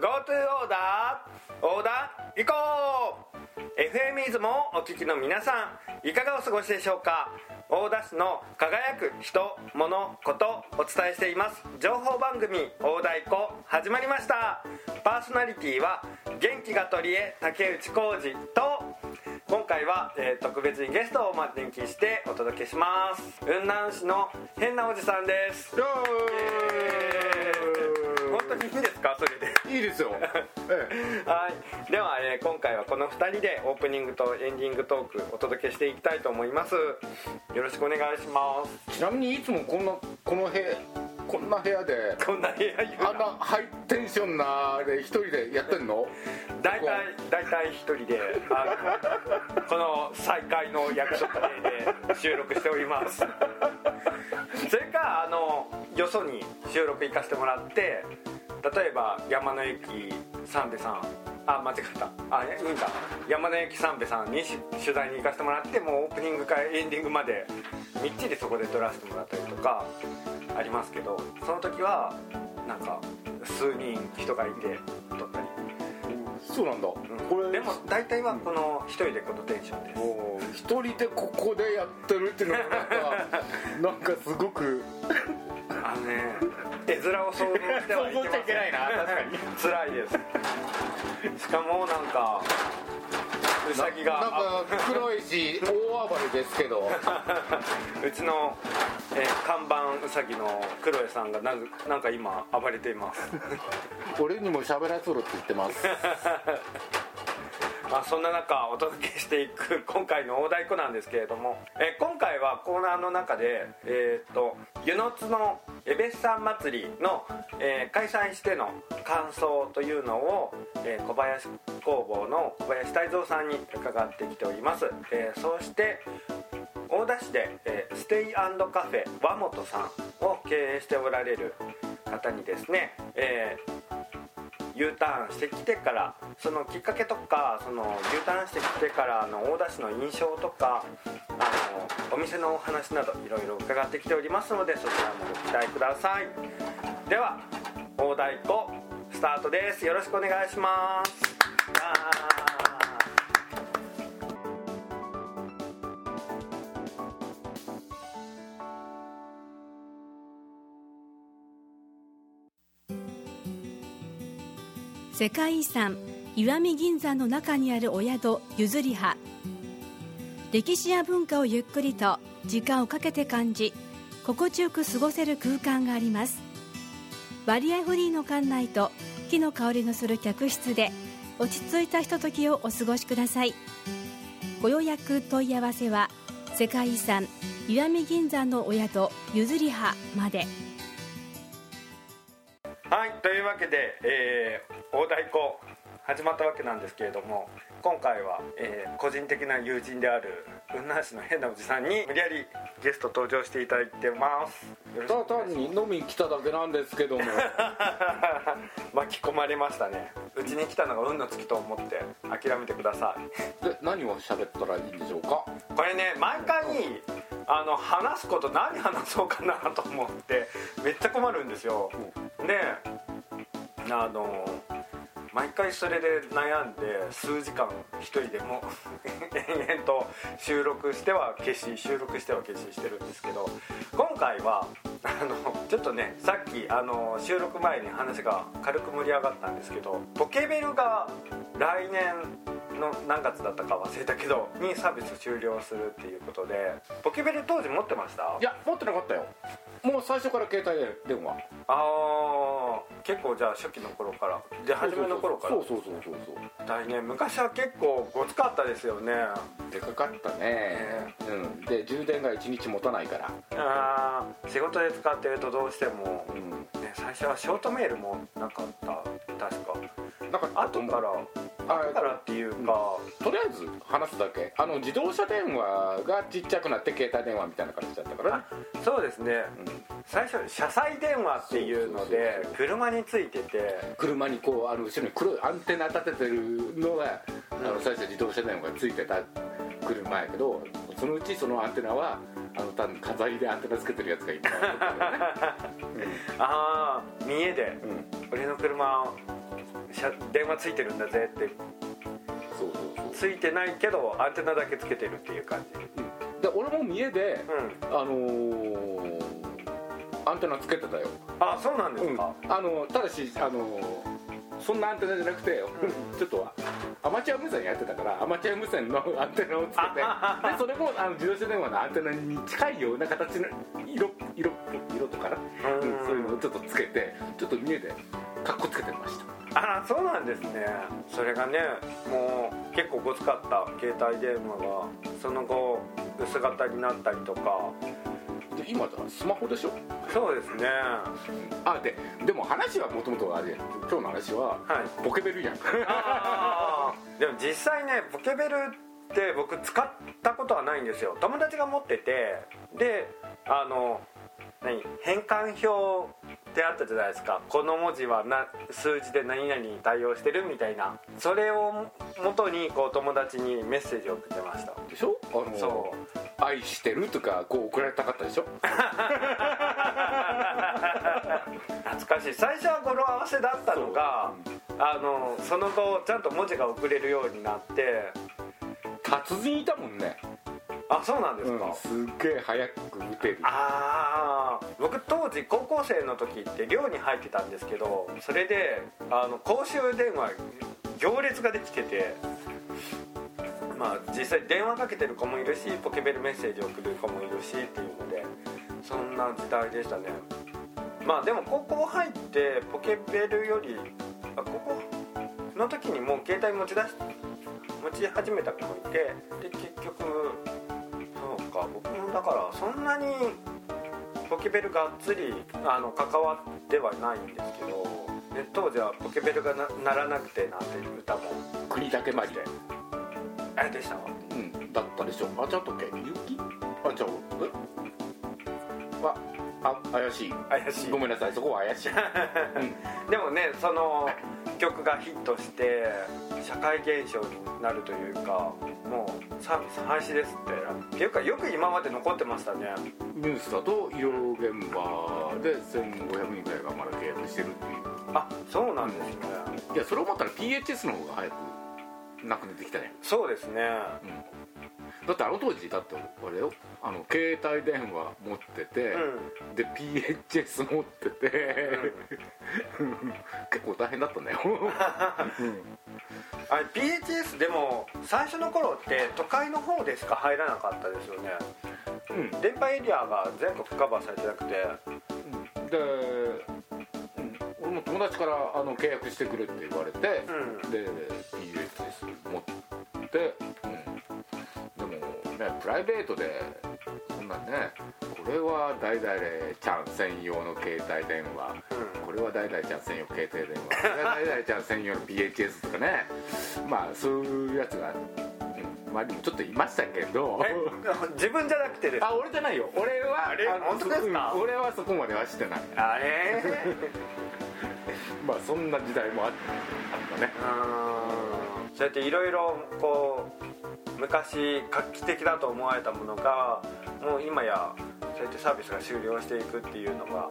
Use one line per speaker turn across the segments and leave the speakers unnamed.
GoTo オーダーオーダー行こう。FM イズムをお聞きの皆さんいかがお過ごしでしょうか？大田市の輝く人物ことお伝えしています。情報番組「大太鼓」始まりました。パーソナリティは元気が取り柄竹内浩二と今回は、えー特別にゲストをお招きしてお届けします。雲南市の変なおじさんです。
よ
本当にいいんですかそれで
ーいいですよ、え
はい、では、えー今回はこの2人でオープニングとエンディングトークお届けしていきたいと思います。よろしくお願いします。
えちなみにいつもこんなこの部屋こんな部屋で
こんな部屋
あんな。ハイテンションなあれ一人でやってんの？
大体大体一人であのこの再会の役職で収録しております。それかあのよそに収録行かせてもらって例えば山の駅三兵衛さん。あ間違った。あいいんだ。山の駅三さんにし取材に行かせてもらってもうオープニングからエンディングまでみっちりそこで撮らせてもらったりとかありますけどその時はなんか数人人がいて撮ったり。
そうなんだ、これ
でも大体はこの一人でこのテンションです。
一人でここでやってるっていうのがなんかなんかすごく
あのね絵面を想像してはいけません。
けないな。確かに。
辛いです。しかもなんかうさぎが
なんか黒いし大暴れですけど。
うちの、えー看板うさぎのクロエさんがなんなんか今暴れています。
俺にも喋らせろって言ってます
まあ、そんな中お届けしていく今回の大太鼓なんですけれども、え今回はコーナーの中で、えー、と湯の津のエベッサン祭りの、えー開催しての感想というのを、えー小林工房の小林泰造さんに伺ってきております、えーそして大田市で、えーステイカフェ和本さんを経営しておられる方にですね、えー U ターンしてきてからそのきっかけとかその U ターンしてきてからの大田市の印象とかあのお店のお話などいろいろ伺ってきておりますのでそちらもご期待ください。では大太鼓スタートです。よろしくお願いします。
世界遺産石見銀山の中にあるお宿ゆずりは。歴史や文化をゆっくりと時間をかけて感じ心地よく過ごせる空間があります。割合フリーの館内と木の香りのする客室で落ち着いたひとときをお過ごしください。ご予約問い合わせは世界遺産石見銀山のお宿ゆずりはまで。
はいというわけで、えー大太鼓始まったわけなんですけれども今回は、えー個人的な友人である雲南市の変なおじさんに無理やりゲスト登場していただいてます。
ただ単に飲みに来ただけなんですけども。
巻き込まれましたね。うちに来たのが運の尽きと思って諦めてください。
で何を喋ったらいいんでしょうか？
これね毎回あの話すこと何話そうかなと思ってめっちゃ困るんですよ。であの毎回それで悩んで数時間1人でも 延々と収録しては消し収録しては消ししてるんですけど今回はあのちょっとねさっきあの収録前に話が軽く盛り上がったんですけどポケベルが来年の何月だったか忘れたけどにサービス終了するっていうことでポケベル当時持ってました？
いや持ってなかったよ。もう最初から携帯電話。
あー結構じゃあ初期の頃から。で初めの頃から。
そうそうそうそうそう。
大ね昔は結構ごつかったですよね。
でかかったね。うん。で充電が1日持たないから。
あー仕事で使ってるとどうしても、
うん。
ね、最初はショートメールもなかった。確か。
なんか
後から
あ
後からっていうか、
とりあえず話すだけ。あの自動車電話がちっちゃくなって携帯電話みたいな感じだったから。ね
そうですね。最初車載電話っていうので車についてて。
車にこうあの後ろに黒いアンテナ立ててるのが、
うん。
あの最初自動車電話がついてた車やけどそのうちそのアンテナはあの単に飾りでアンテナつけてるやつがいっぱいあった んだよね
ああ見えで。
うん、うん
俺の車電話ついてるんだぜって。
そうそうそう。
ついてないけどアンテナだけつけてるっていう感じ。
で俺も家で
うん。
あのーアンテナつけてたよ、
あそうなんです
うん、
か、
あのただしあのそんなアンテナじゃなくて、ちょっとアマチュア無線やってたからアマチュア無線の アンテナをつけて でそれもあの自動車電話のアンテナに近いような形の色色色とかな、
うん。
うんそういうのをちょっとつけてちょっと家でカッコつけてました。
あそうなんですね。それがねもう結構ごつかった携帯電話がその後薄型になったりとか。
で今だスマホでしょ？
そうですね。
あででも話はもともとあれ今日の話は
はい。
ポケベルやん。
でも実際ねポケベルって僕使ったことはないんですよ。友達が持っててであの何変換表ってあったじゃないですか。この文字はな数字で何々に対応してるみたいな。それを元にこう友達にメッセージを送ってました。
でしょ？あの
そう。
愛してるとかこう送られたかったでしょ？
懐かしい。最初は語呂合わせだったのがあのその後ちゃんと文字が送れるようになって
達人いたもんね。
あそうなんですか、
うん。すっげえ早く打てる。
ああ僕当時高校生の時って寮に入ってたんですけどそれであの公衆電話行列ができててまあ実際電話かけてる子もいるしポケベルメッセージ送る子もいるしっていうのでそんな時代でしたね。まあでも高校入ってポケベルよりあ高校の時にもう携帯持ち出し持ち始めた子もいてで結局そうか僕もだからそんなにポケベルがっつりあの関わってはないんですけどで当時はポケベルがな鳴らなくてなんていう歌も。
国だけまりで。
あれでした？わ
うんだったでしょあちゃんとっけ雪あちゃうえ？ああ怪しい。
怪しい。
ごめんなさい。そこは怪しい、うん。
でもねその曲がヒットして社会現象になるというかもうサービス廃止ですって。っていうかよく今まで残ってましたね。
ニュースだと医療現場で1500人ぐらいがまだ契約してるっていう。
あそうなんですね。
いやそれを思ったら PHS の方が早くなくなってきたね、
そうですね。
うん、だってあの当時だってあれよ。あの携帯電話持ってて、
うん。
で PHS 持ってて、結構大変だったんだよ、
あれ PHS でも最初の頃って都会の方でしか入らなかったですよね。
うん。
電波エリアが全国カバーされてなくて。
で、うん、俺も友達からあの契約してくれって言われて、
うん。
で PHS 持って、プライベートでそんなねこれは代々ちゃん専用の携帯電話これは代々ちゃん専用携帯電話これは代々ちゃん専用の PHS とかねまあそういうやつが、うん、まあでもちょっといましたけど。
え自分じゃなくてです
あ俺じゃないよ。俺は
あれ？
の
本当ですか？
うん俺はそこまではしてない。
あれ？
まあそんな時代もあったね。
うんそうやっていろいろこう昔画期的だと思われたものがもう今やそうやってサービスが終了していくっていうのが、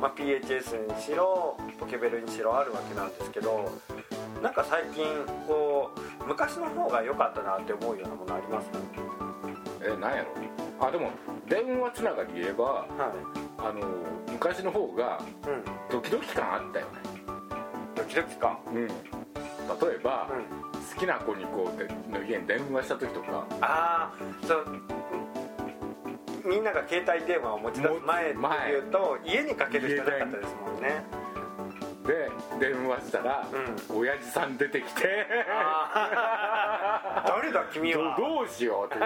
まあ、PHS にしろポケベルにしろあるわけなんですけどなんか最近こう昔の方が良かったなって思うようなものあります？
えなんやろ？あでも電話つながりで言えば
は
あの昔の方が
いうん。
ドキドキ感あったよね。
ドキドキ感？
うん。例えば、
うん
好きな子にこうでの家に電話した時とか。
ああそうみんなが携帯電話を持ち出す前っていうと家にかけるしかなかったですもんね。
で電話したら、
う
親父さん出てきて。
誰だ君は。
どどうしようって。いう、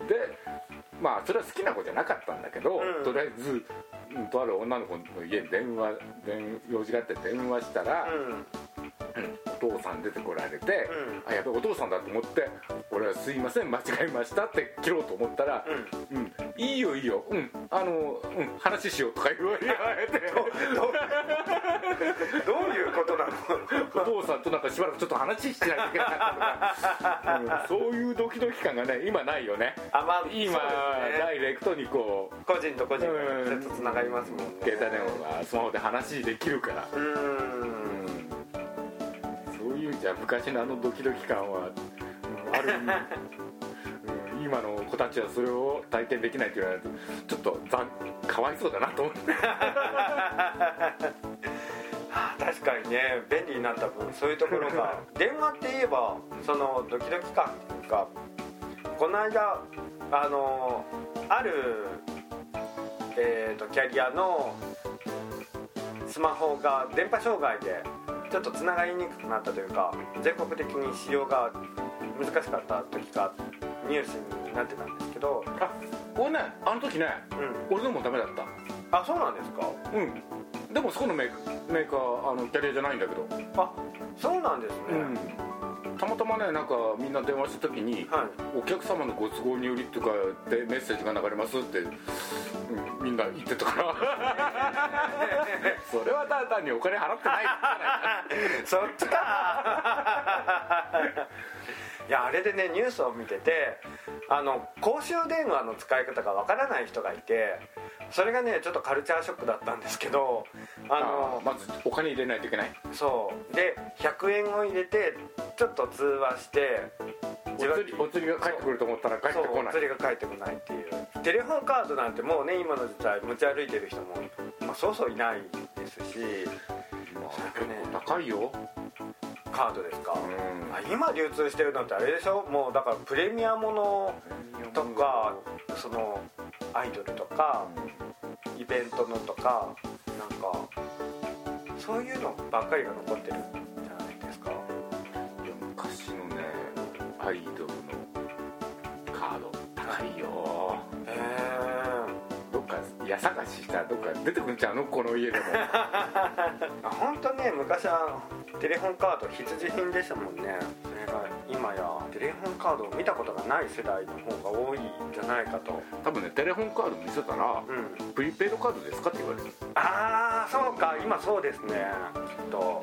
うん、でまあそれは好きな子じゃなかったんだけど、
うん。
とりあえずうんとある女の子の家に電話電用事があって電話したら、お父さん出てこられて、
うん。
あやべお父さんだと思って俺は「すいません間違えました」って切ろうと思ったら「うん、いいよいいよ。うん。あのうん。話しよう」とか言われて。
いうことなの？
お父さんとなんかしばらくちょっと話しないといけないとか、うん。そういうドキドキ感がね今ないよね。
あまあ
今、
ね。
ダイレクトにこう
個人と個人が直接つながりますもんね。
携帯電話がスマホで話できるから、
うーん
そういうんじゃ昔のあのドキドキ感は、うんある意味、うん今の子たちはそれを体験できないって言われるとちょっとざかわい。そうだなと思って
確かにね便利になった分そういうところが電話って言えばそのドキドキ感っていうかこの間あのあるえー、とキャリアのスマホが電波障害でちょっとつながりにくくなったというか全国的に使用が難しかった時がニュースになってたんですけど
あ俺ね。あの時ね
うん。
俺のもダメだった。
あそうなんですか？
うん。でもそこのメーカーメーカーあのキャリアじゃないんだけど、
あそうなんですね、
うん、たまたまねなんかみんな電話した時に
はい。
お客様のご都合によりとかでメッセージが流れますって、うん、みんな言ってたから。それはただ単にお金払ってない。
そっちか。いやあれでねニュースを見ててあの公衆電話の使い方がわからない人がいてそれがねちょっとカルチャーショックだったんですけどあ
あ
の
まずお金入れないといけない。
そう。で100円を入れてちょっと通話して
お釣りお釣りが返ってくると思ったら返ってこない。
お釣りが返ってこないっていうテレホンカードなんてもうね今の時代持ち歩いてる人も、まあ、そうそういないですし
まあ
ね
高いよ、
カードですか、
うん。
あ今流通してるのってあれでしょ？もうだからプレミアものとかそのアイドルとかイベントのとかなんかそういうのばっかりが残ってるんじゃないですか。
いや昔のねアイドルのカード高いよ家探ししたらどっか出てくんちゃうの？この家でも。
え本当ね昔はテレホンカード必需品でしたもんね。それが今やテレホンカードを見たことがない世代の方が多いんじゃないかと。
多分ねテレホンカード見せたら
うん。
プリペイドカードですかって言われる。
ああそうか今そうですね。きっと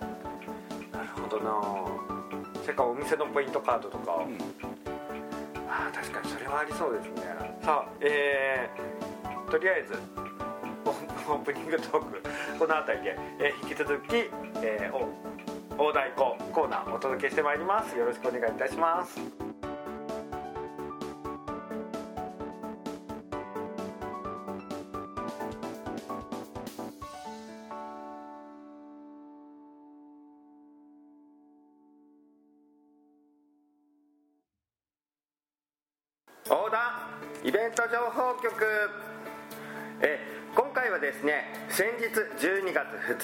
なるほどな。それからお店のポイントカードとか、
うん。
ああ確かにそれはありそうですね。さあえー、とりあえずオープニングトークこの辺りで、えー引き続き、えー、お大太鼓コーナーお届けしてまいります。よろしくお願いいたします。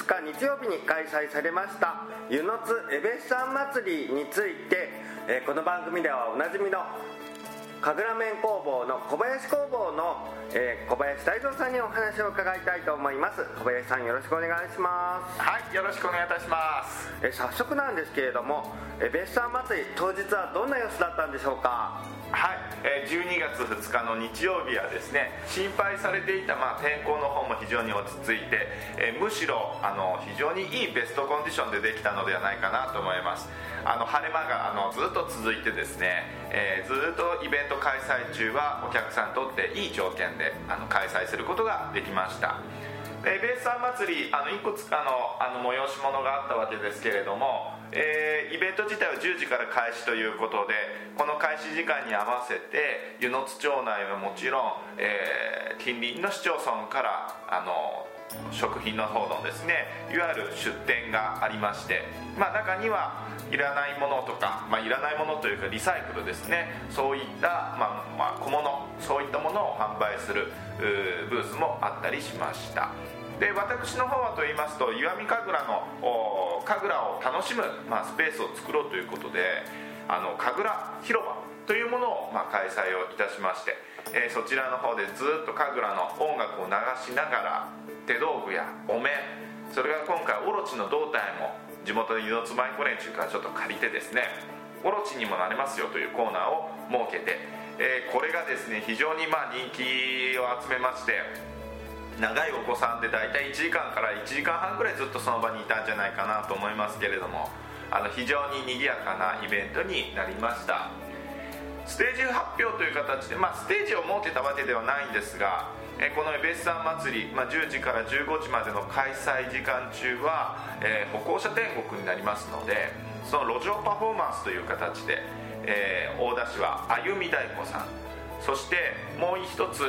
日日曜日に開催されました湯の津エベッサン祭りについて、えーこの番組ではおなじみの神楽面工房の小林工房の、えー小林大蔵さんにお話を伺いたいと思います。小林さんよろしくお願いします。
はい、よろしくお願いいたします。
えー早速なんですけれどもエベッサン祭り当日はどんな様子だったんでしょうか？
はい、えー12月2日の日曜日はですね、心配されていたまあ天候の方も非常に落ち着いて、えーむしろあの非常にいいベストコンディションでできたのではないかなと思います。あの晴れ間があのずっと続いてですね、えーずっとイベント開催中はお客さんにとっていい条件であの開催することができました。でベースサン祭りあのいくつかのあの催し物があったわけですけれども、えーイベント自体は10時から開始ということでこの開始時間に合わせて湯の津町内はもちろん、えー近隣の市町村からあの食品の方のですねいわゆる出店がありまして、まあ、中にはいらないものとか、まあ、いらないものというかリサイクルですねそういった、まあまあ、小物そういったものを販売するブースもあったりしました。で私の方はと言いますと石見神楽の神楽を楽しむ、まあ、スペースを作ろうということであの神楽広場というものを、まあ、開催をいたしまして、えーそちらの方でずっと神楽の音楽を流しながら手道具やお面それから今回オロチの胴体も地元の湯の津舞子連中からちょっと借りてですねオロチにもなれますよというコーナーを設けて、えーこれがですね非常にまあ人気を集めまして長いお子さんで大体1時間から1時間半ぐらいずっとその場にいたんじゃないかなと思いますけれどもあの非常に賑やかなイベントになりました。ステージ発表という形で、まあ、ステージを設けたわけではないんですがえこのエベッサン祭り、まあ、10時から15時までの開催時間中は、えー、歩行者天国になりますのでその路上パフォーマンスという形で、えー、大田市は歩み太鼓さんそしてもう一つ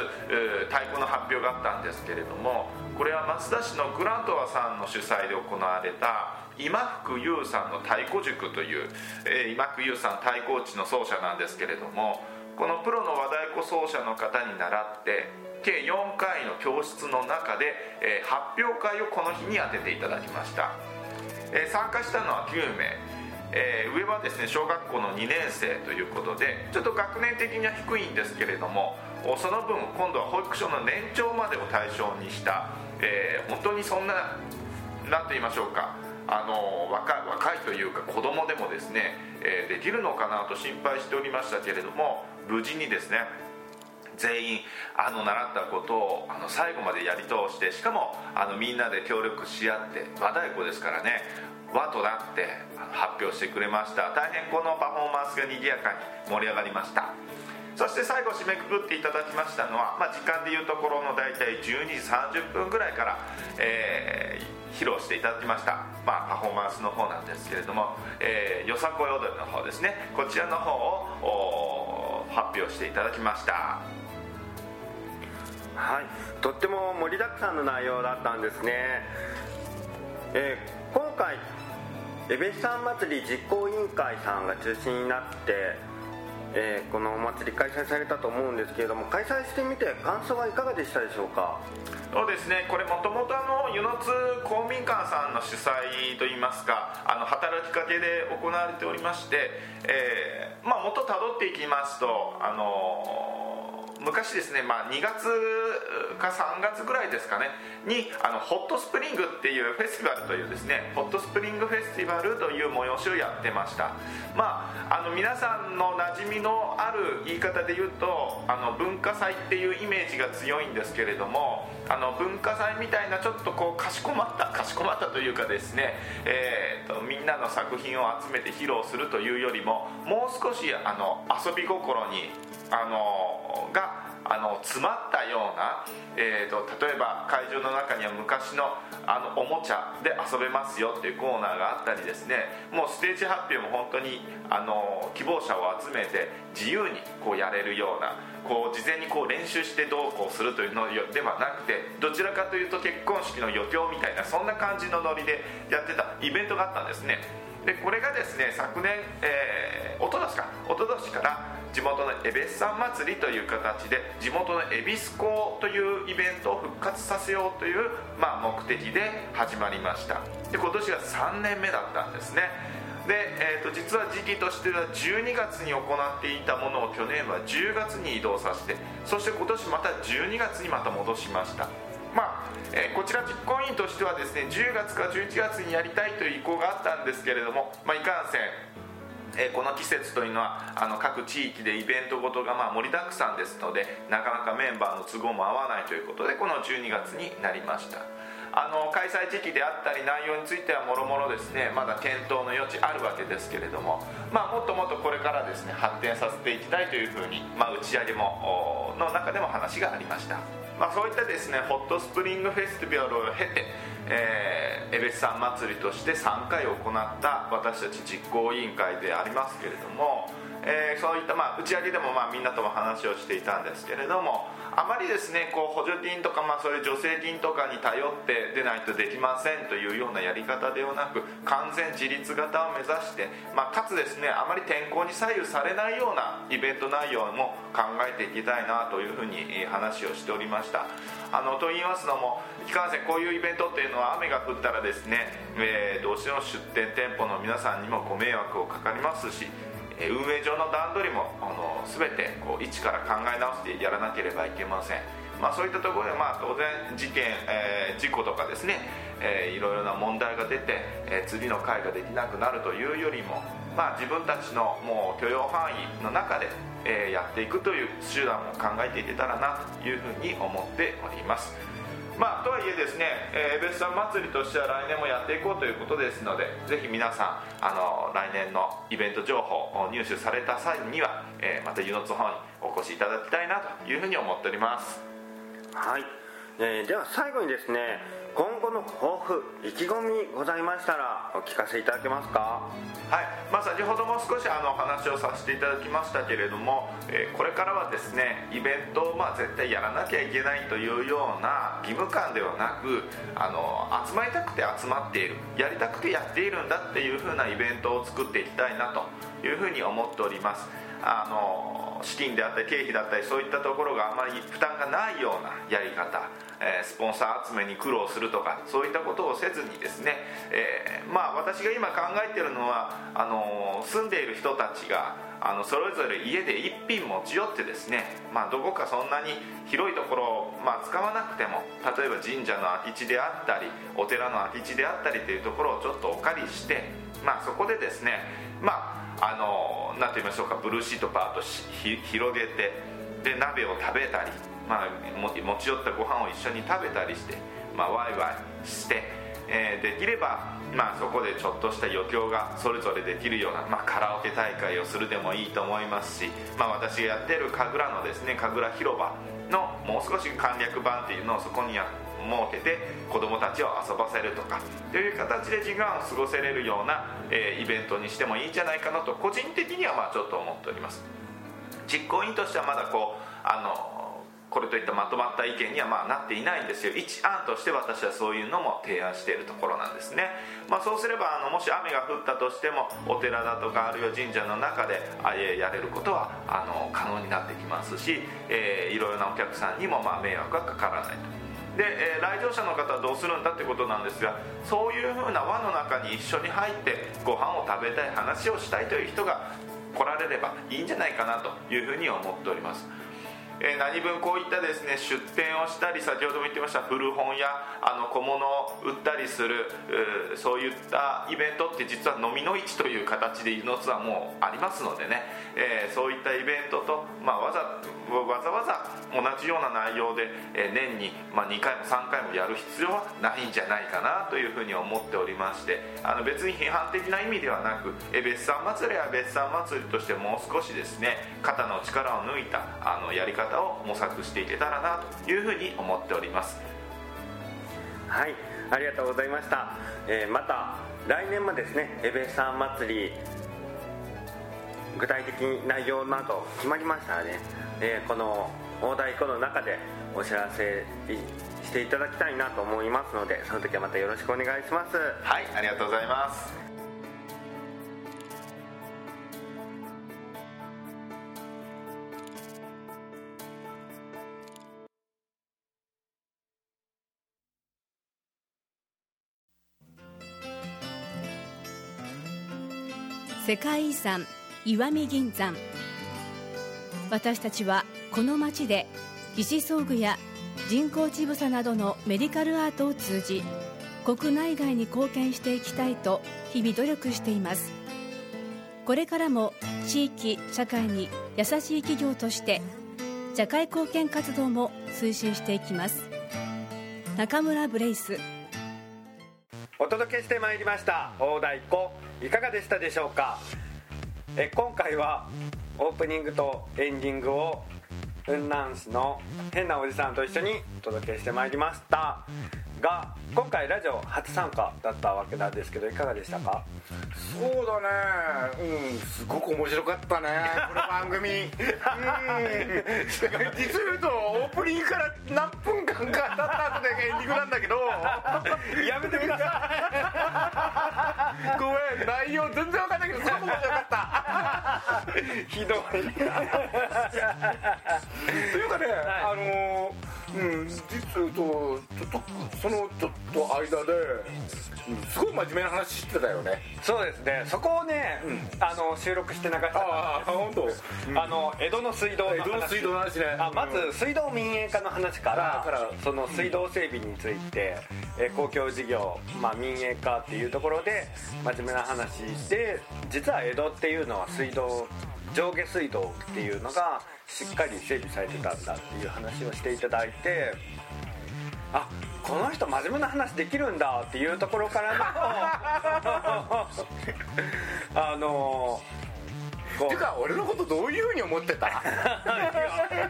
太鼓の発表があったんですけれどもこれは松田市のグラントワさんの主催で行われた今福優さんの太鼓塾という、えー、今福優さん太鼓打ちの奏者なんですけれどもこのプロの和太鼓奏者の方に習って計4回の教室の中で、えー、発表会をこの日に当てていただきました、えー、参加したのは9名。えー、上はですね小学校の2年生ということでちょっと学年的には低いんですけれどもその分今度は保育所の年長までを対象にした、えー、本当にそんな何と言いましょうかあの若若いというか子供でもですね、えー、できるのかなと心配しておりましたけれども無事にですね全員あの習ったことをあの最後までやり通してしかもあのみんなで協力し合って和太鼓ですからね和となって発表してくれました。大変このパフォーマンスが賑やかに盛り上がりました。そして最後締めくくっていただきましたのは、まあ、時間でいうところの大体12時30分ぐらいから、えー披露していただきました、まあ、パフォーマンスの方なんですけれども、えー、よさこい踊りの方ですね。こちらの方を発表していただきました。
はい。とっても盛りだくさんの内容だったんですね、えー、今回エベさん祭り実行委員会さんが中心になってえー、このお祭り開催されたと思うんですけれども開催してみて感想はいかがでしたでしょうか？
そうですね。これもともと湯の津公民館さんの主催といいますかあの働きかけで行われておりまして、えー、まあ元たどっていきますとあの昔ですね、まあ、2月か3月ぐらいですかねにあのホットスプリングっていうフェスティバルというですねホットスプリングフェスティバルという催しをやってました。まああの皆さんの馴染みのある言い方で言うとあの文化祭っていうイメージが強いんですけれどもあの文化祭みたいなちょっとこうかしこまったかしこまったというかですね、えーと、みんなの作品を集めて披露するというよりももう少しあの遊び心にあのがあの詰まったような、えーと、例えば会場の中には昔のあのおもちゃで遊べますよっていうコーナーがあったりですね。もうステージ発表も本当にあの希望者を集めて自由にこうやれるようなこう事前にこう練習してどうこうするというのではなくてどちらかというと結婚式の余興みたいなそんな感じのノリでやってたイベントがあったんですね。でこれがですね昨年、えー、おととしかおととしから地元のエベスさん祭りという形で地元の恵比寿港というイベントを復活させようという、まあ、目的で始まりました。で今年が3年目だったんですね。で、えーと、実は時期としては12月に行っていたものを去年は10月に移動させてそして今年また12月にまた戻しました。まあ、えー、こちら実行委員としてはですね10月か11月にやりたいという意向があったんですけれども、まあ、いかんせんえこの季節というのはあの各地域でイベントごとがまあ盛りだくさんですのでなかなかメンバーの都合も合わないということでこの12月になりました。あの開催時期であったり内容についてはもろもろですねまだ検討の余地あるわけですけれども、まあ、もっともっとこれからですね発展させていきたいというふうに、まあ、打ち上げもの中でも話がありました、まあ、そういったですねホットスプリングフェスティバルを経てえー、エベスさん祭りとして3回行った私たち実行委員会でありますけれども、えー、そういった、まあ、打ち上げでも、まあ、みんなとも話をしていたんですけれどもあまりですねこう補助金とか、まあ、そういう助成金とかに頼って出ないとできませんというようなやり方ではなく完全自立型を目指して、まあ、かつですねあまり天候に左右されないようなイベント内容も考えていきたいなというふうに話をしておりました。あのと言いますのもいかんせんこういうイベントっていうのは雨が降ったらですね、えー、どうしても出店店舗の皆さんにもご迷惑をかかりますし運営上の段取りもあの全てこう一から考え直してやらなければいけません、まあ、そういったところで、まあ、当然事件、えー、事故とかですね、えー、いろいろな問題が出て、えー、次の会ができなくなるというよりも、まあ、自分たちのもう許容範囲の中で、えー、やっていくという手段も考えていけたらなというふうに思っております。まあとはいえですね、えー、エベスさん祭りとしては来年もやっていこうということですのでぜひ皆さんあの来年のイベント情報を入手された際には、えー、また湯の津方にお越しいただきたいなというふうに思っております。
はい、えー、では最後にですね今後の抱負意気込みございましたらお聞かせいただけますか？
はい、まあ、先ほども少しあの話をさせていただきましたけれども、えー、これからはですねイベントをまあ絶対やらなきゃいけないというような義務感ではなくあの集まりたくて集まっているやりたくてやっているんだっていう風なイベントを作っていきたいなというふうに思っております。あの資金であったり経費だったりそういったところがあまり負担がないようなやり方えスポンサー集めに苦労するとかそういったことをせずにですね、え、まあ私が今考えてるのはあの住んでいる人たちがあのそれぞれ家で一品持ち寄ってですね、まあ、どこかそんなに広いところを、まあ、使わなくても例えば神社の空き地であったりお寺の空き地であったりというところをちょっとお借りして、まあ、そこでですねまああの何て言いましょうかブルーシートパート広げてで鍋を食べたりまあ、持ち寄ったご飯を一緒に食べたりして、まあ、ワイワイして、えー、できれば、まあ、そこでちょっとした余興がそれぞれできるような、まあ、カラオケ大会をするでもいいと思いますし、まあ、私がやってる神楽のですね神楽広場のもう少し簡略版っていうのをそこにやって設けて子供たちを遊ばせるとかという形で時間を過ごせれるような、えー、イベントにしてもいいんじゃないかなと個人的にはまあちょっと思っております。実行委員としてはまだこうあのこれといったまとまった意見にはまあなっていないんですよ。一案として私はそういうのも提案しているところなんですね、まあ、そうすればあのもし雨が降ったとしてもお寺だとかあるいは神社の中でやれることはあの可能になってきますし、えー、いろいろなお客さんにもまあ迷惑がかからないと。で、えー、来場者の方はどうするんだってことなんですがそういうふうな輪の中に一緒に入ってご飯を食べたい話をしたいという人が来られればいいんじゃないかなというふうに思っております。えー、何分こういったですね出店をしたり先ほども言ってました古本やあの小物を売ったりするそういったイベントって実は飲みの市という形でのツアーもありますのでね、えー、そういったイベントと、まあ、わざわざわざ同じような内容で、えー、年に、まあ、2回も3回もやる必要はないんじゃないかなというふうに思っておりましてあの別に批判的な意味ではなく、え別産祭りは別産祭りとしてもう少しですね肩の力を抜いたあのやり方を模索していけたらなというふうに思っております。
はいありがとうございました、えー、また来年もですねエベさん祭り具体的内容など決まりましたらね、えー、この大太鼓の中でお知らせしていただきたいなと思いますのでその時はまたよろしくお願いします。
はいありがとうございます
世界遺産石見銀山。私たちはこの町で義肢装具や人工乳房などのメディカルアートを通じ国内外に貢献していきたいと日々努力しています。これからも地域社会に優しい企業として社会貢献活動も推進していきます。中村ブレイス。
お届けしてまいりました。大太鼓。いかがでしたでしょうか？え今回はオープニングとエンディングを雲南市の変なおじさんと一緒にお届けしてまいりました。が今回ラジオ初参加だったわけなんですけどいかがでしたか？
そうだね。うんすごく面白かったねこの番組。うん。実を言うとオープニングから何分間か経った後でエンディングなんだけど。
やめてくださ
い。ごめん内容全然分かんないけどすごく面白かった。
ひどい。と
いうかね、はい、あのうん実とちょっとそのちょっと間で、すごい真面目な話してたよね。
そうですね。そこをね、うん、あの収録してなかった
ああ本当、
うん、あの江戸の水道の
話。江戸の水道の話ね。
あまず水道民営化の話から,、からその水道整備について、え公共事業、まあ、民営化っていうところで真面目な話で実は江戸っていうのは水道上下水道っていうのがしっかり整備されてたんだっていう話をしていただいてあこの人真面目な話できるんだっていうところからの あのこ
てか俺のことどういうふうに思ってた？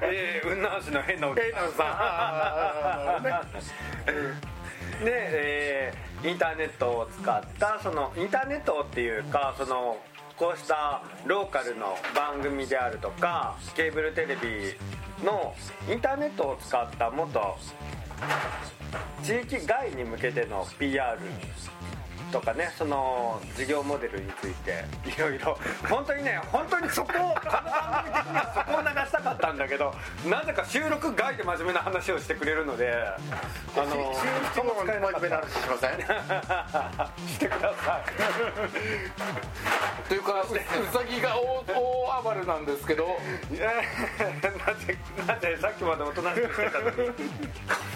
えー、雲南市の変なおじ
さん。
で、えーインターネットを使ったそのインターネットっていうかそのこうしたローカルの番組であるとかケーブルテレビのインターネットを使ったもっと地域外に向けての PR とかねその事業モデルについていろいろ。本当にね本当にそこをこの番組的にはそこを流したかったんだけどなぜか収録外で真面目な話をしてくれるのであの
中日も真面目な話しません？
してくださ
というかううさぎが大大暴れなんですけど。
なぜなぜさっきまでおとなしくしてたのにこん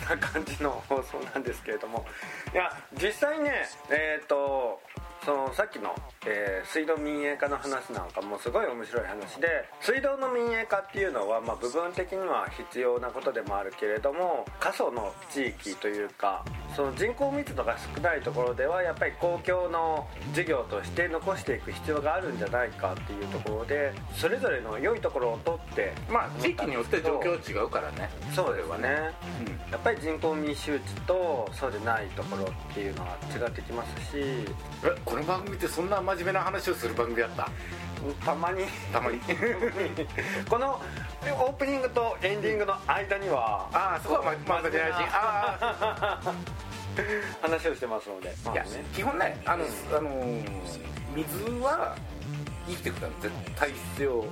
な感じの放送なんですけれども。いや実際ねえっ、とそのさっきの、えー水道民営化の話なんかもすごい面白い話で水道の民営化っていうのは、まあ、部分的には必要なことでもあるけれども過疎の地域というかその人口密度が少ないところではやっぱり公共の事業として残していく必要があるんじゃないかっていうところでそれぞれの良いところを取って
まあ地域によって状況違うからね。
そうですね、やっぱり人口密集地とそうでないところっていうのは違ってきますし
えこの番組ってそんな真面目な話をする番組だった？
たまに。
たまに。
このオープニングとエンディングの間には
ああそこはままだじゃないしああ
話をしてますので、まあ
いや
ね。
基本ねあの、あのー水は生きていくのは絶対必要。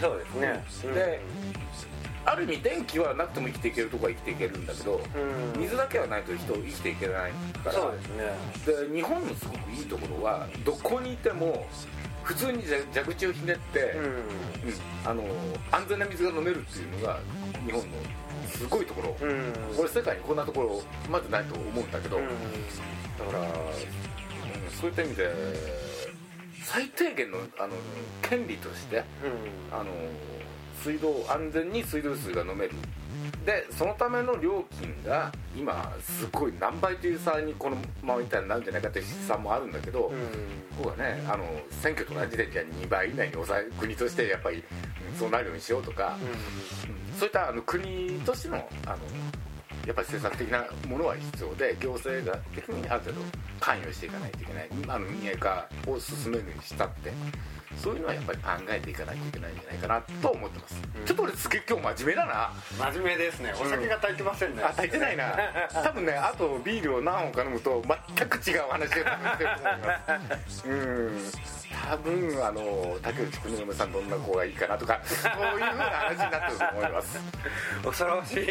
そうですね、うん。
である意味電気はなくても生きていけるとこは生きていけるんだけど、
うん。
水だけはないと人生きていけないから。
そうですね。
で日本のすごくいいところはどこにいても普通に蛇蛇口をひねって、
うん。
うんあの安全な水が飲めるっていうのが日本のすごいところ、
うん。
これ世界にこんなところまずないと思うんだけど、
うん。
だから、うんそういった意味で最低限のあの権利としてあの水道安全に水道水が飲める。でそのための料金が今すごい何倍という差にこのままいったらなるんじゃないかという試算もあるんだけど、
うん。
ここはねあの選挙と同じでじゃあ2倍以内に抑え国としてやっぱりうんそうなるようにしようとか、うん。そういったあの国としてのあのやっぱり政策的なものは必要で行政が的にある程度関与していかないといけないあの民営化を進めるにしたってそういうのはやっぱり考えていかないといけないんじゃないかなと思ってます、ちょっと俺今日真面目だな。
真面目ですね。お酒が炊いてませんね、
あ炊いてないな。多分ねあとビールを何本か飲むと全く違う話がしてると思います。うん多分あの竹内邦嫁さんどんな子がいいかなとかそういうふうな話になってると思います。
恐ろしい。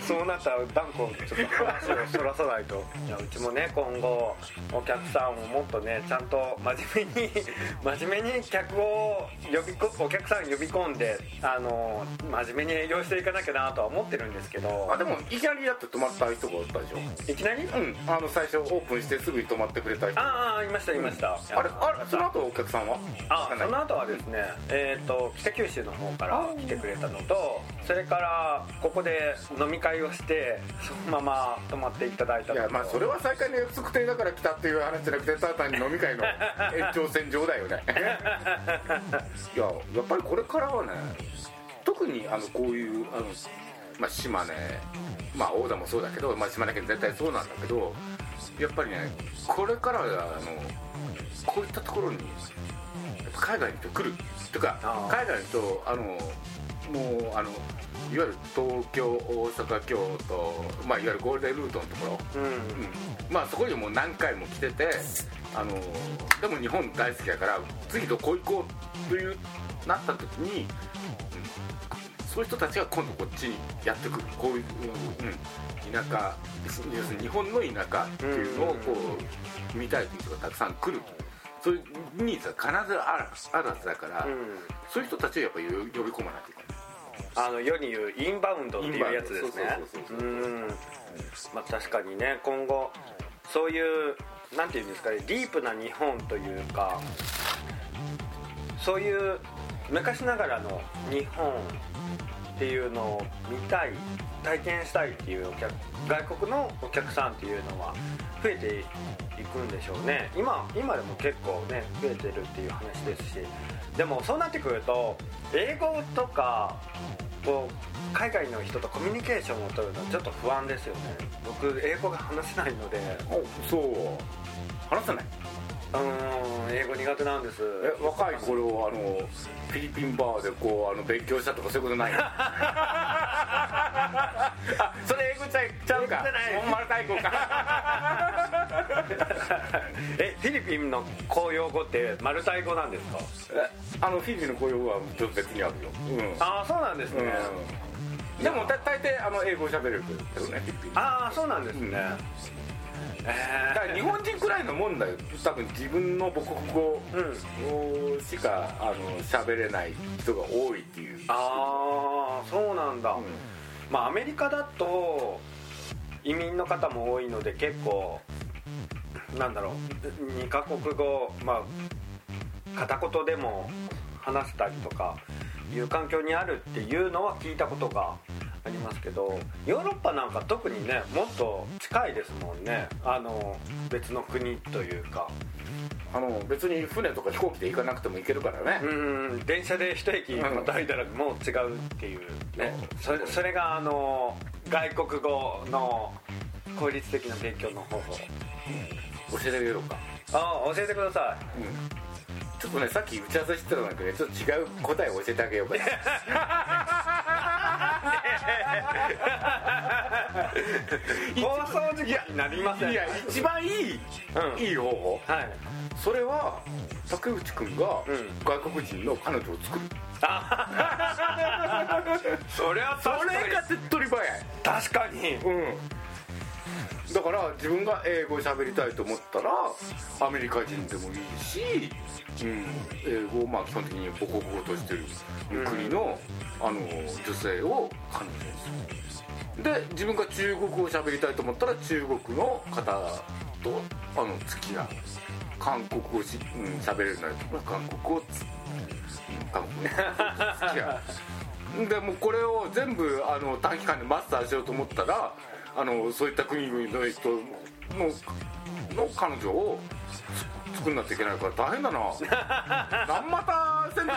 そうなったら断固ちょっと話をそらさないと。いやうちもね今後お客さんをもっとねちゃんと真面目に 真面目に客を呼びこお客さん呼び込んであの真面目に営業していかなきゃなとは思ってるんですけど。
あでもいきなりやって泊まった人がおったでしょ。
いきなり？
うん。あの最初オープンしてすぐに泊まってくれた人。あ
ああいましたいました、
れあれその後お客さんは？
あその後はですねえっ、と北九州の方から来てくれたのとそれからここで飲み会をしてそのまま泊まっていただいた
いやまあそれは再開の約束定だから来たっていう話じゃなくてただ単に飲み会の 延長線上だよね。いややっぱりこれからはね特にあのこういうあの、まあ、島根まあ大田もそうだけど、まあ、島根県全体そうなんだけどやっぱりねこれからはあのこういったところに海外の人来る。とか海外の人あのもうあのいわゆる東京大阪京都、まあ、いわゆるゴールデンルートのところ、
うん。
うん。まあそこにもう何回も来ててあのでも日本大好きだから次どこ行こうというなった時に、うんそういう人たちが今度こっちにやってくる。こういう、うん、田舎要するに日本の田舎っていうのをこう見たいという人がたくさん来るそういうニーズは必ずあるあるはずだから、
うん。
そういう人たちをやっぱり呼び込まないといけない。
あの世に言うインバウンドっていうやつですね。
う
んまあ確かにね今後そういうなんていうんですかねディープな日本というかそういう昔ながらの日本っていうのを見たい体験したいっていうお客外国のお客さんっていうのは増えていくんでしょうね。今今でも結構ね増えてるっていう話ですし。でもそうなってくると英語とかこう海外の人とコミュニケーションを取るのはちょっと不安ですよね。僕英語が話せないので。
おそう。話せない。う
ーん英語苦手なんです。
え若い頃あのフィリピンバーでこうあの勉強したとかそういうことないの？あそれ英語ちゃちゃうか本丸太鼓か。
えフィリピンの公用語ってマルタイ語なんですか？
えあのフィリピンの雇用はちょっと別にあるよ。うん。
ああそうなんですね、
うん、でも大大抵あの英語喋れるけどね
ああそうなんですね、
だから日本人くらいのもんだよ。多分自分の母国語しかあの喋れない人が多いっていう。
ああそうなんだ、
うん
まあアメリカだと移民の方も多いので結構なんだろう2カ国語まあ片言でも話せたりとかいう環境にあるっていうのは聞いたことがありますけどヨーロッパなんか特にねもっと近いですもんね。あの別の国というか。
あの別に船とか飛行機で行かなくても行けるからね、
うん電車で一駅またいたらもう違うっていうね。それそれがあの外国語の効率的な勉強の方法。
教えてあげようか。
ああ教えてくださ
ちょっとねさっき打ち合わせしてたんだけどねちょっと違う答えを教えてあげようか
い放送時間になりません。
いや一番いい、
うん。
いい方法。
はい。
それは竹内君が
うん。
外国人の彼女を作る、
それは
それが手っ取り早い。
確かに。
うんだから自分が英語を喋りたいと思ったらアメリカ人でもいいし、うん、英語をまあ基本的に母国語としてる国の,、あの女性を彼女にする。で自分が中国語を喋りたいと思ったら中国の方とあの付き合う。韓国語し、うん、喋れるなら韓国語をつ、うん、韓国語付き合う。でもうこれを全部あの短期間でマスターしようと思ったらあのそういった国々の人のの彼女をつ作んなきゃいけないから大変だな。何またせんない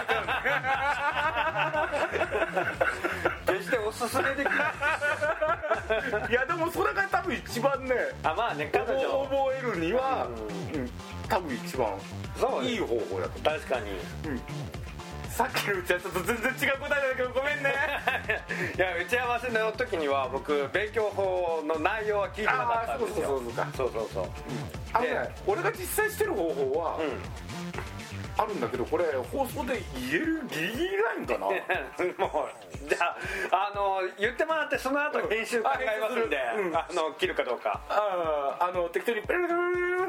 決しておすすめできない。
のいやでもそれが多分一番ね
あまあね彼女。
覚えるには、うん、多分一番いい方法だと
確かに
さっきの打ち合わせと全然違う答えだけどごめんね。
いや打ち合わせの時には僕勉強法の内容は聞いてなかったんですよ。
そうそうそうか。
そうそうそう。
あのね
で
俺が実際してる方法は、
うん
あるんだけどこれ放送で言えるギリギリラインかな。
もうじゃああの言ってもらってその後編集考えますんで、
うん。
あの切るかどうか。
あああの適当にペルペル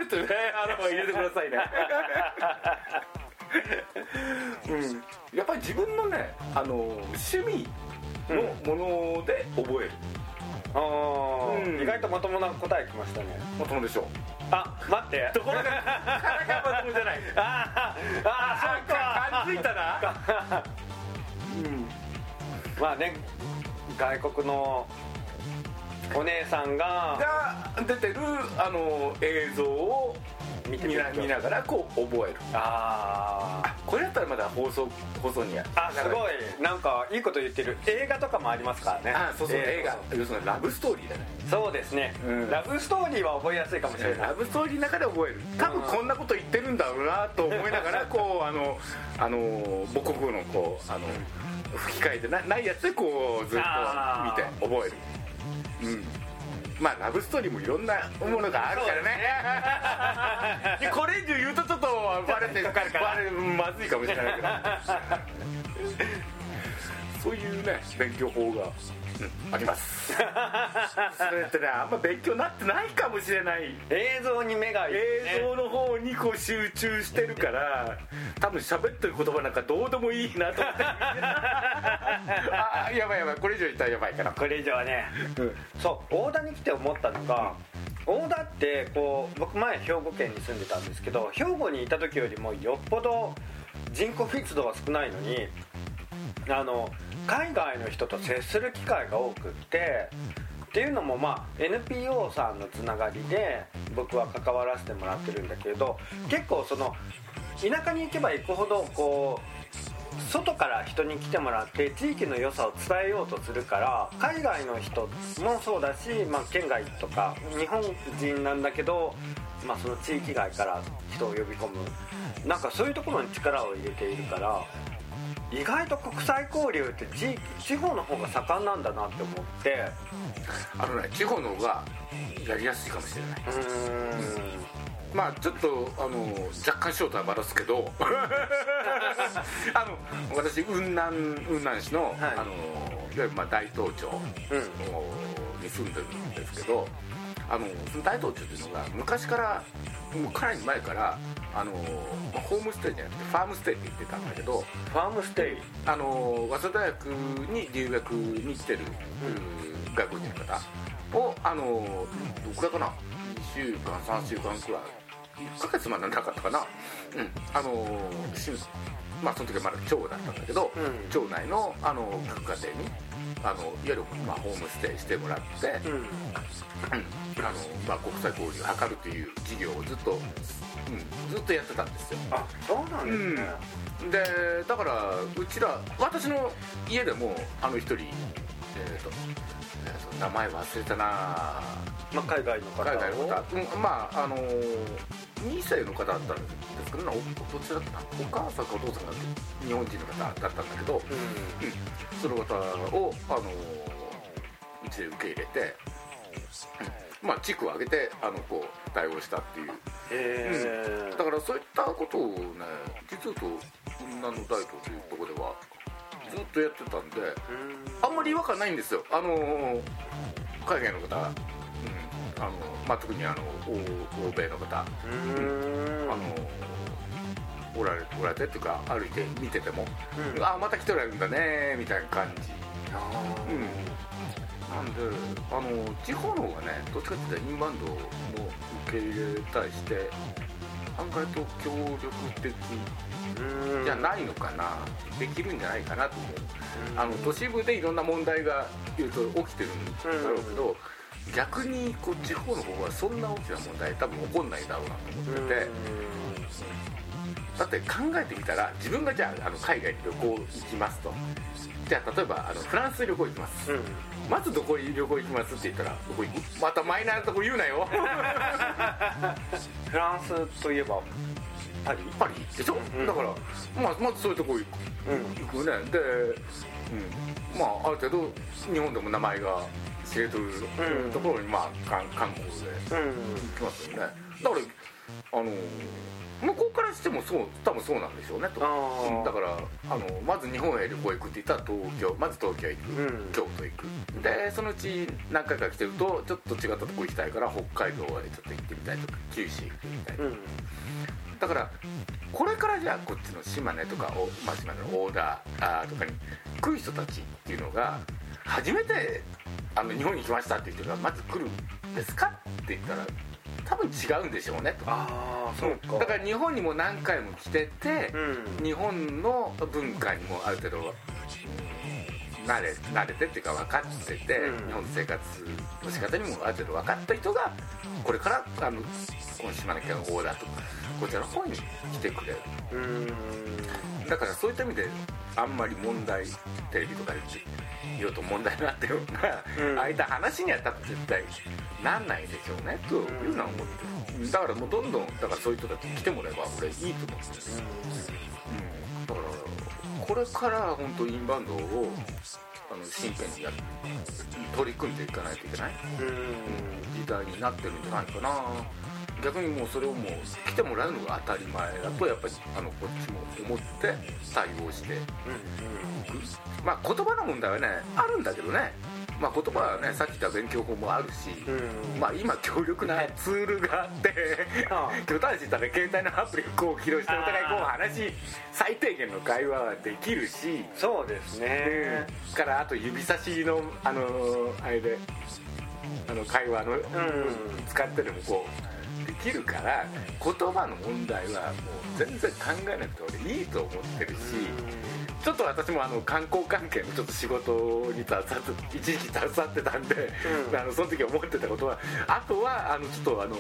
ペルってねあの入れてくださいね うん。やっぱり自分のねあの趣味のもので覚える、
あー。
うん。
意外とまともな答えきましたね。
まともでしょ
あ待って。
ところが 体がまともじゃない。
あーあーそうか。
感づいたな。うん。
まあね外国のお姉さんが
が出てるあの映像を見
見て
な見ながらこう覚える。
あー。
あこれだったらまだ放送放送にや
あすごい。なんかいいこと言ってる。映画とかもありますからね。
あそうそう、
えー
映画。要するにラブストーリーだね。
そうですね、
うん。
ラブストーリーは覚えやすいかもしれない。
ラブストーリーの中で覚える。多分こんなこと言ってるんだろうなと思いながら こうあのあの母国語のこうあの吹き替えてなないやつでこうずっと見て覚えるうん。まあラブストーリーもいろんなものがあるからね。これ以上言うとちょっとバレて バレまずいかもしれないけどそういうね勉強法が、うん。あります。それってねあんま勉強になってないかもしれない。
映像に目がいい、ね、
映像の方にこう集中してるから多分喋ってる言葉なんかどうでもいいなと思って。あやばいやばいこれ以上言ったらやばいから
これ以上はね、そう大田に来て思ったのが、大田ってこう僕前兵庫県に住んでたんですけど兵庫にいた時よりもよっぽど人口密度は少ないのにあの海外の人と接する機会が多くってっていうのもまあ NPO さんのつながりで僕は関わらせてもらってるんだけど結構その田舎に行けば行くほどこう外から人に来てもらって地域の良さを伝えようとするから海外の人もそうだし、まあ、県外とか日本人なんだけど、まあ、その地域外から人を呼び込む。なんかそういうところに力を入れているから意外と国際交流って地域地方の方が盛んなんだなって思って。
あのね地方の方がやりやすいかもしれない。う
ーん。
まあちょっとあの若干正体はばらすけど。あの私雲南雲南市の,、
はい。
あのいわゆるまあ大東町
うん。
に住んでるんですけどあのその大東町っていうのが昔からもうかなり前からあのまあホームステイじゃなくてファームステイって言ってたんだけど
ファームステイ。
あの早稲田大学に留学に来てる、外国人の方をあのどくらいかな2週間3週間くらい1ヶ月までなかったかな。うん。あのしまあその時はまだ町だったんだけど、
うん。
町内のあの各家庭にあのいわゆる、まあ、ホームステイしてもらって、
うん。
うん。あのまあ、国際交流を図るという事業をずっと、うん、ずっとやってたんですよ。
あそうなんですね、
でだからうちら私の家でもあの一人えっ、と,、えーと名前忘れたな
まあ、海外の方を。
海外の方、うん、まああの2世の方だったんですけどどちらだった？お母さんかお父さんが日本人の方だったんだけど、
うん。
その方をあのうちで受け入れて、うん。まあ地区を挙げてあのこう対応したっていう。
へえ
だからそういったことをね実はと雲南の大東というところではずっとやってたんであんまり違和感ないんですよ。あのー海外の方、うんあのまあ、特にあの欧欧米の方、
うん。
あのおられおられてっていうか歩いて見てても、
うん。
あまた来てられるんだねみたいな感じ。うん。なんであの地方の方がねどっちかっていうとインバウンドの受け入れに対して案外と協力的
うん。
じゃないのかな、できるんじゃないかなと思う、あの都市部でいろんな問題が言うと起きてるんだろうけど、逆にこう地方の方はそんな大きな問題多分起こんないだろうなと思ってて、だって考えてみたら自分がじゃああの海外に旅行行きますと。じゃあ例えばあのフランス旅行行きます、
うん。
まずどこに旅行行きますって言ったらどこ行く？またマイナーなとこ言うなよ。
フランスといえばパリ。
パリでしょ、
うん。
だからまあまずそういうとこ行く。
うん。
行くね。で、うん、まあある程度日本でも名前が知れてる
うん。
ところにまあ観観光で
うん。
行きますよね。だからあの向こうからしてもそう多分そうなんでしょうねと。うんだからあのまず日本へ旅行行くって言ったら東京まず東京へ行く、
うん。
京都行く。でそのうち何回か来てるとちょっと違ったとこ行きたいから北海道へちょっと行ってみたいとか九州行ってみたいとか、
うん。
だからこれからじゃあこっちの島根とかお、まあ、島根の大田あーとかに来る人たちっていうのが初めてあの日本に来ましたっていう人がまず来るんですかって言ったら多分違うんでしょうねと。
ああそうか。
だから日本にも何回も来てて、
うん。
日本の文化にもある程度慣れ慣れてっていうか分かってて、
うん。
日本の生活の仕方にもある程度分かった人がこれからあのこの島根県の方だとかこちらの方に来てくれる。
うん。
だからそういった意味であんまり問題テレビとかで言うと問題になったような、
うん。
ああいった話には多分絶対なんないでしょうねというのは思ってる。だからもうどんどんだからそういう人たちに来てもらえば俺いいと思ってる、うん、だからこれから本当インバウンドをあの真剣にや取り組んでいかないといけない。
うん。
時代になってるんじゃないかな逆にもうそれをもう来てもらうのが当たり前だとやっぱりあのこっちも思って対応していくまあ言葉の問題はねあるんだけどね。まあ言葉はねさっき言った勉強法もあるし、
うん
まあ今強力なツールがあって
ああ。
今日たち言ったら携帯のアプリをこう起動してお互いこう話最低限の会話はできるし
そうですね。
からあと指差しのあのあれであの会話の、
ん。
使ってでもこうできるから言葉の問題はもう全然考えなくて俺いいと思ってるし、ちょっと私もあの観光関係のちょっと仕事に携わって一時期携わってたんで、
うん。
あのその時思ってたことはあとはあのちょっとあの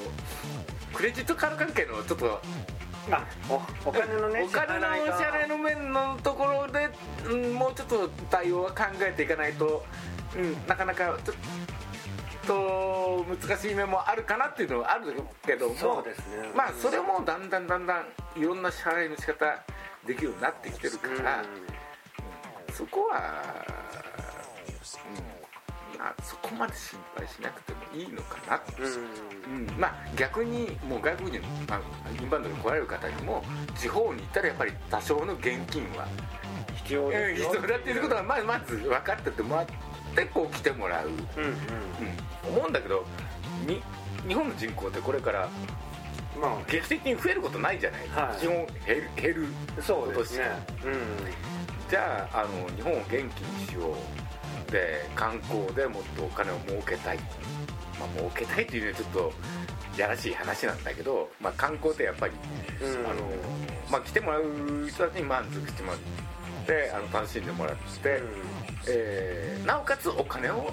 クレジットカード関係のちょっと
あおお金のね
お金のお支払いの面のところで、うん、もうちょっと対応は考えていかないと、うん、なかなかちょっと難しい面もあるかなっていうのはあるけども。
そうですね。
まあそれもだんだんだんだんいろんな支払いの仕方できるようになってきてるから、そこは、うん。まあ、そこまで心配しなくてもいいのかなって。
うん。
うん、まあ逆にもう外国人、まあ、インバウンドに来られる方にも地方に行ったらやっぱり多少の現金は
必要
だっていうことはまずまず分かっててもらってこう来てもらう、うん、
うん。うん。
思うんだけどに日本の人口ってこれから
ま
劇的に増えることないじゃない、
はい。
基本減る減る
あそうですね。
じゃああの日本を元気にしよう。で観光でもっとお金を儲けたい。まあ儲けたいっていうのはちょっとやらしい話なんだけど、まあ、観光ってやっぱり、
うん。うん
あのまあ、来てもらう人たちに満足してもらってあの楽しんでもらって、えーなおかつお金を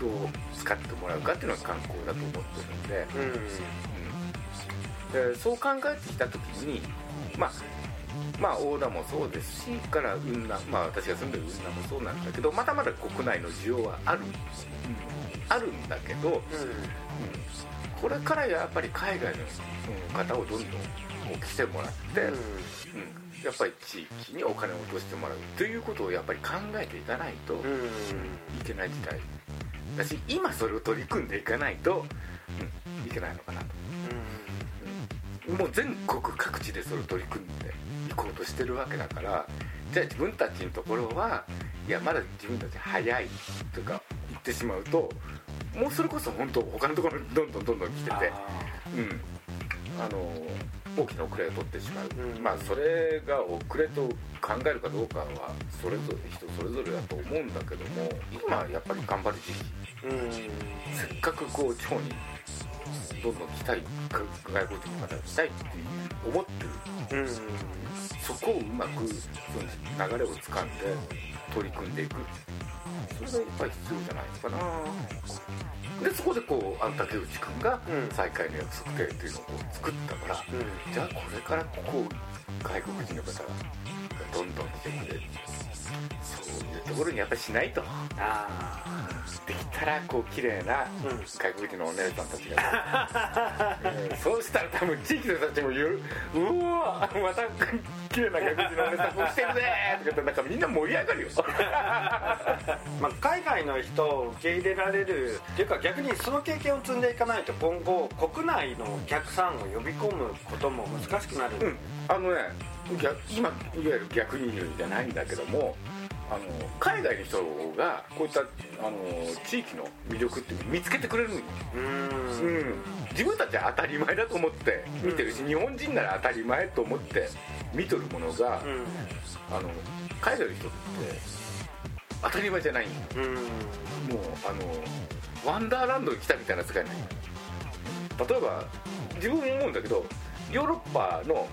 どう使ってもらうかっていうのが観光だと思ってるんで、
うん。うん。
うんでそう考えてきた時にまあまあ大田もそうですしから雲南まあ私が住んでる雲南もそうなんだけどまだまだ国内の需要はある、あるんだけど、うん。これからやっぱり海外のうん方をどんどん来てもらって、うんやっぱり地域にお金を落としてもらうということをやっぱり考えていかないと
うん。うん
いけない時代。だし今それを取り組んでいかないと、うんいけないのかなと。もう全国各地でそれを取り組んでいこうとしてるわけだからじゃあ自分たちのところはいやまだ自分たち早いとか言ってしまうともうそれこそ本当他のところにどんどんどんどん来てて
あ
うん。あの大きな遅れを取ってしまう、
うん。
まあそれが遅れと考えるかどうかはそれぞれ人それぞれだと思うんだけども今やっぱり頑張る時期。
ーうん。
せっかくこう地方にどんどん来たいか外国人の方が来たいって思ってる。
うん。
そこをうまくその流れをつかんで取り組んでいく。それがやっぱり必要じゃないのかな。でそこでこうあの竹内君が
うん。
再開の約束定っていうのをこう作ったから、
うん。
じゃあこれからここ外国人の方がどんどん来てくれるそういうところにやっぱりしないと。
あ
できたらこう綺麗な
うん
外国人のお姉さんたちが、うん。そうしたら多分地域の人たちも言う。うわまた綺麗な外国人のお姉さんも来てるぜとか言ってなんかみんな盛り上がるよ。
まあ、海外の人を受け入れられる。っていうか逆にその経験を積んでいかないと今後国内のお客さんを呼び込むことも難しくなる、
うん。あのね逆今いわゆる逆輸入じゃないんだけどもあの海外の人がこういったあの地域の魅力っていうのを見つけてくれる
うーん。
うん、自分たちは当たり前だと思って見てるし、日本人なら当たり前と思って見とるものが、あの海外の人って当たり前じゃない。
うん。うん
もうあのワンダーランドに来たみたいな世界ない例えば自分も思うんだけどヨーロッパの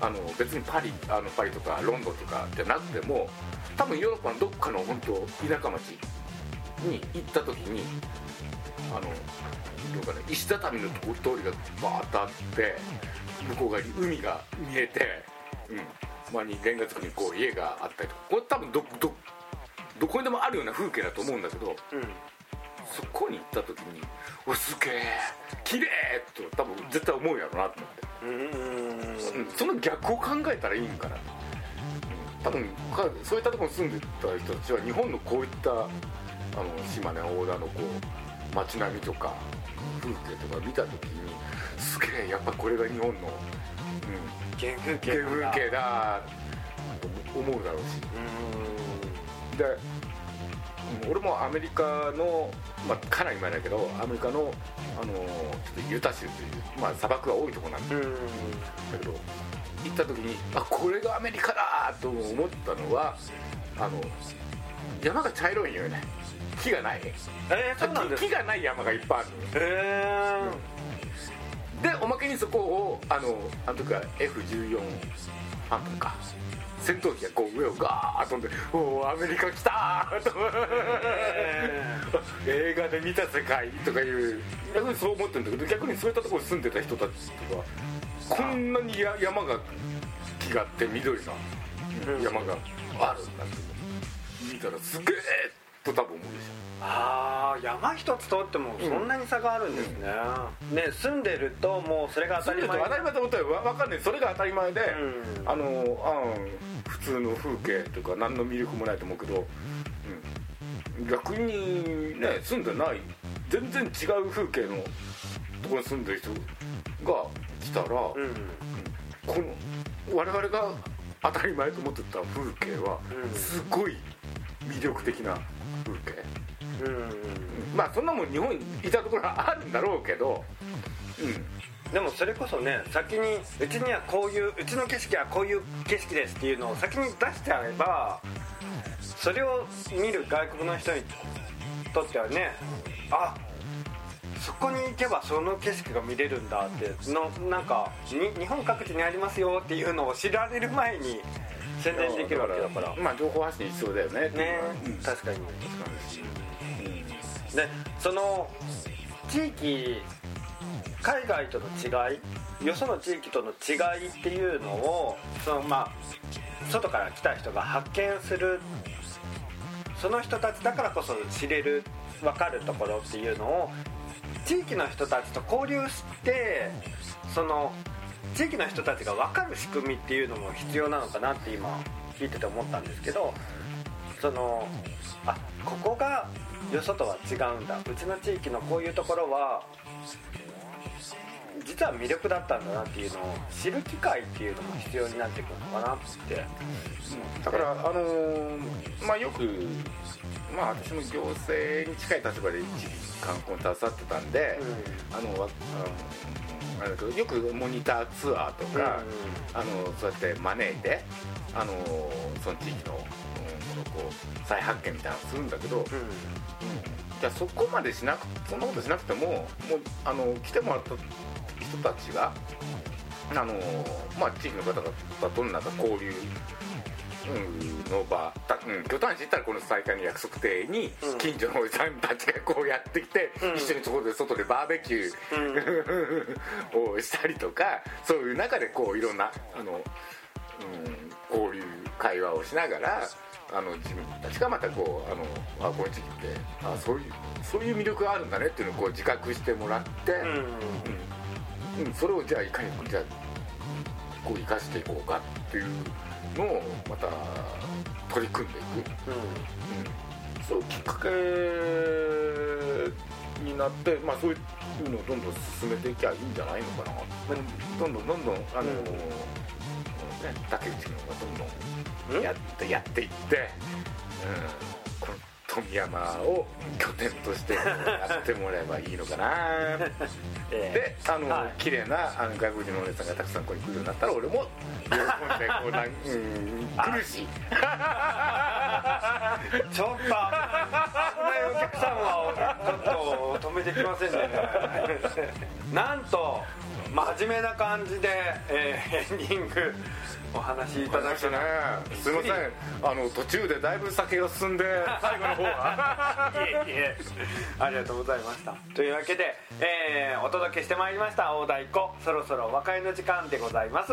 あの別にパリあのパリとかロンドンとかじゃなくても多分ヨーロッパのどっかの本当田舎町に行った時にあのどうかね石畳の通りがバーッとあって向こう側に海が見えて、うん、まにレンガ造りにこう家があったりとかこれ多分どどどこにでもあるような風景だと思うんだけどそこに行った時に「おすげえ綺麗と多分絶対思うやろなと思って、その逆を考えたらいいんかな、うん多分かそういったところに住んでた人たちは日本のこういったあの島根大田のこう街並みとか風景とか見た時にすげえやっぱこれが日本の、うん、
原風景
原風景だと思うだろうし。でうん俺もアメリカの、まあ、かなり前だけどアメリカのあのちょっとユタ州という、まあ、砂漠が多いところなんだけど行った時にあこれがアメリカだと思ったのはあの山が茶色いんよね。木がない。
えー、そうなんです
木がない山がいっぱいある
へえ
でおまけにそこをあのあの時は F14 半分か戦闘機がこう上をガーッ飛んで「おおアメリカ来た!」と。映画で見た世界とかいう。逆にそう思ってるんだけど逆にそういったところに住んでた人たちっていうのはこんなにや山が木があって緑な山があるんだって見たらすげえと多分思うでし
ああ山一つ通ってもそんなに差があるんですね、ね住んでるともうそれが
ょ
当たり前。
当たり前と思ったらわ分かんない。それが当たり前で、
うん。
あのあ普通の風景とか何の魅力もないと思うけど、うん、逆にね住んでない全然違う風景のところに住んでる人が来たら、
うん
この我々が当たり前と思ってた風景は
うん。
すごい魅力的な風景、
うん。うん
まあそんなもん日本にいたところはあるんだろうけど、うん、
でもそれこそね先にうちにはこういううちの景色はこういう景色ですっていうのを先に出しちゃえばそれを見る外国の人にとってはねあそこに行けばその景色が見れるんだってのなんかに日本各地にありますよっていうのを知られる前に宣伝できるわけだから。
まあ情報発信必要だよね。
ね。
うん
確かに。
確かにし
でその地域海外との違いよその地域との違いっていうのをそのまあ外から来た人が発見するその人たちだからこそ知れる分かるところっていうのを地域の人たちと交流してその地域の人たちが分かる仕組みっていうのも必要なのかなって今聞いてて思ったんですけどそのあここがよそとは違うんだ。うちの地域のこういうところは実は魅力だったんだなっていうのを知る機会っていうのも必要になってくるのかなって。
だからあのーまあよくまあ私も行政に近い立場で一時観光に携わってたんで、あのわあのあれだけどよくモニターツアーとか、あのそうやって招いてあのその地域の、うんこう再発見みたいなのをするんだけど、じゃあそこまでしなくそんなことしなくてももうあの来てもらった人たちがあの、まあ、地域の方々となんか交流、うん、の場だ、うん、巨端市行ったらこの再開の約束亭に
うん。
近所のおじさんたちがこうやってきて、
うん。
一緒にそこで外でバーベキュー、をしたりとかそういう中でこういろんなあの、うん、交流会話をしながらあの自分たちがまたこうあのあこの地域ってあそういうそういう魅力があるんだねっていうのをこう自覚してもらって、
うんうん。
うん、それをじゃあいかにじゃあこう生かしていこうかっていうのをまた取り組んでいく、うん、そうきっかけになって、まあ、そういうのをどんどん進めていきゃいいんじゃないのかな、まあどんどんどんどんあの、
うん。
ね、竹内君がどんど
うん。
んやってやっていって、うん、富山を拠点としてやってもらえばいいのかな。
え
であの、
はい。
綺麗なあの外国人のお姉さんがたくさんここに来るようになったら俺も喜んでこうなん、うん、来るし。
ー ちょっと危ないお客さんはちょっと止めてきませんね。なんと真面目な感じで、えーエンディングお話しいただき
ねすいません。あの途中でだいぶ酒が進んで最後の方は。
いえいえ。ありがとうございました。というわけで、えーお届けしてまいりました大太鼓。そろそろお別れの時間でございます。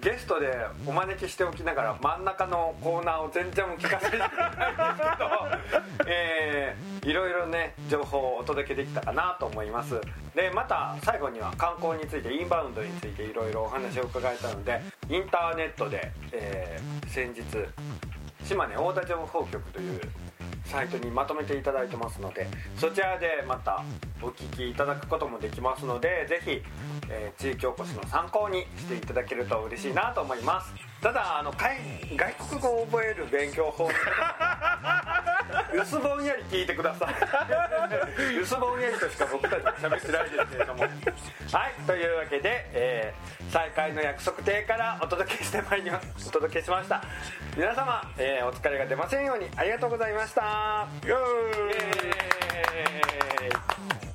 ゲストでお招きしておきながら真ん中のコーナーを全然お聞かせしてないんですけど、えーいろいろね情報をお届けできたかなと思います。でまた最後には観光についてインバウンドについていろいろお話を伺えたのでインターネットで、えー先日島根大田情報局というサイトにまとめていただいてますのでそちらでまたお聞きいただくこともできますのでぜひ、えー地域おこしの参考にしていただけると嬉しいなと思います。ただあの外外国語を覚える勉強法薄ぼんやり聞いてください。薄ぼんやりとしか僕たちは喋ってないですけれども。はい。というわけで、えー再開の約束亭からお届けしてまいります。お届けしました。皆様、えーお疲れが出ませんようにありがとうございました。イエーイ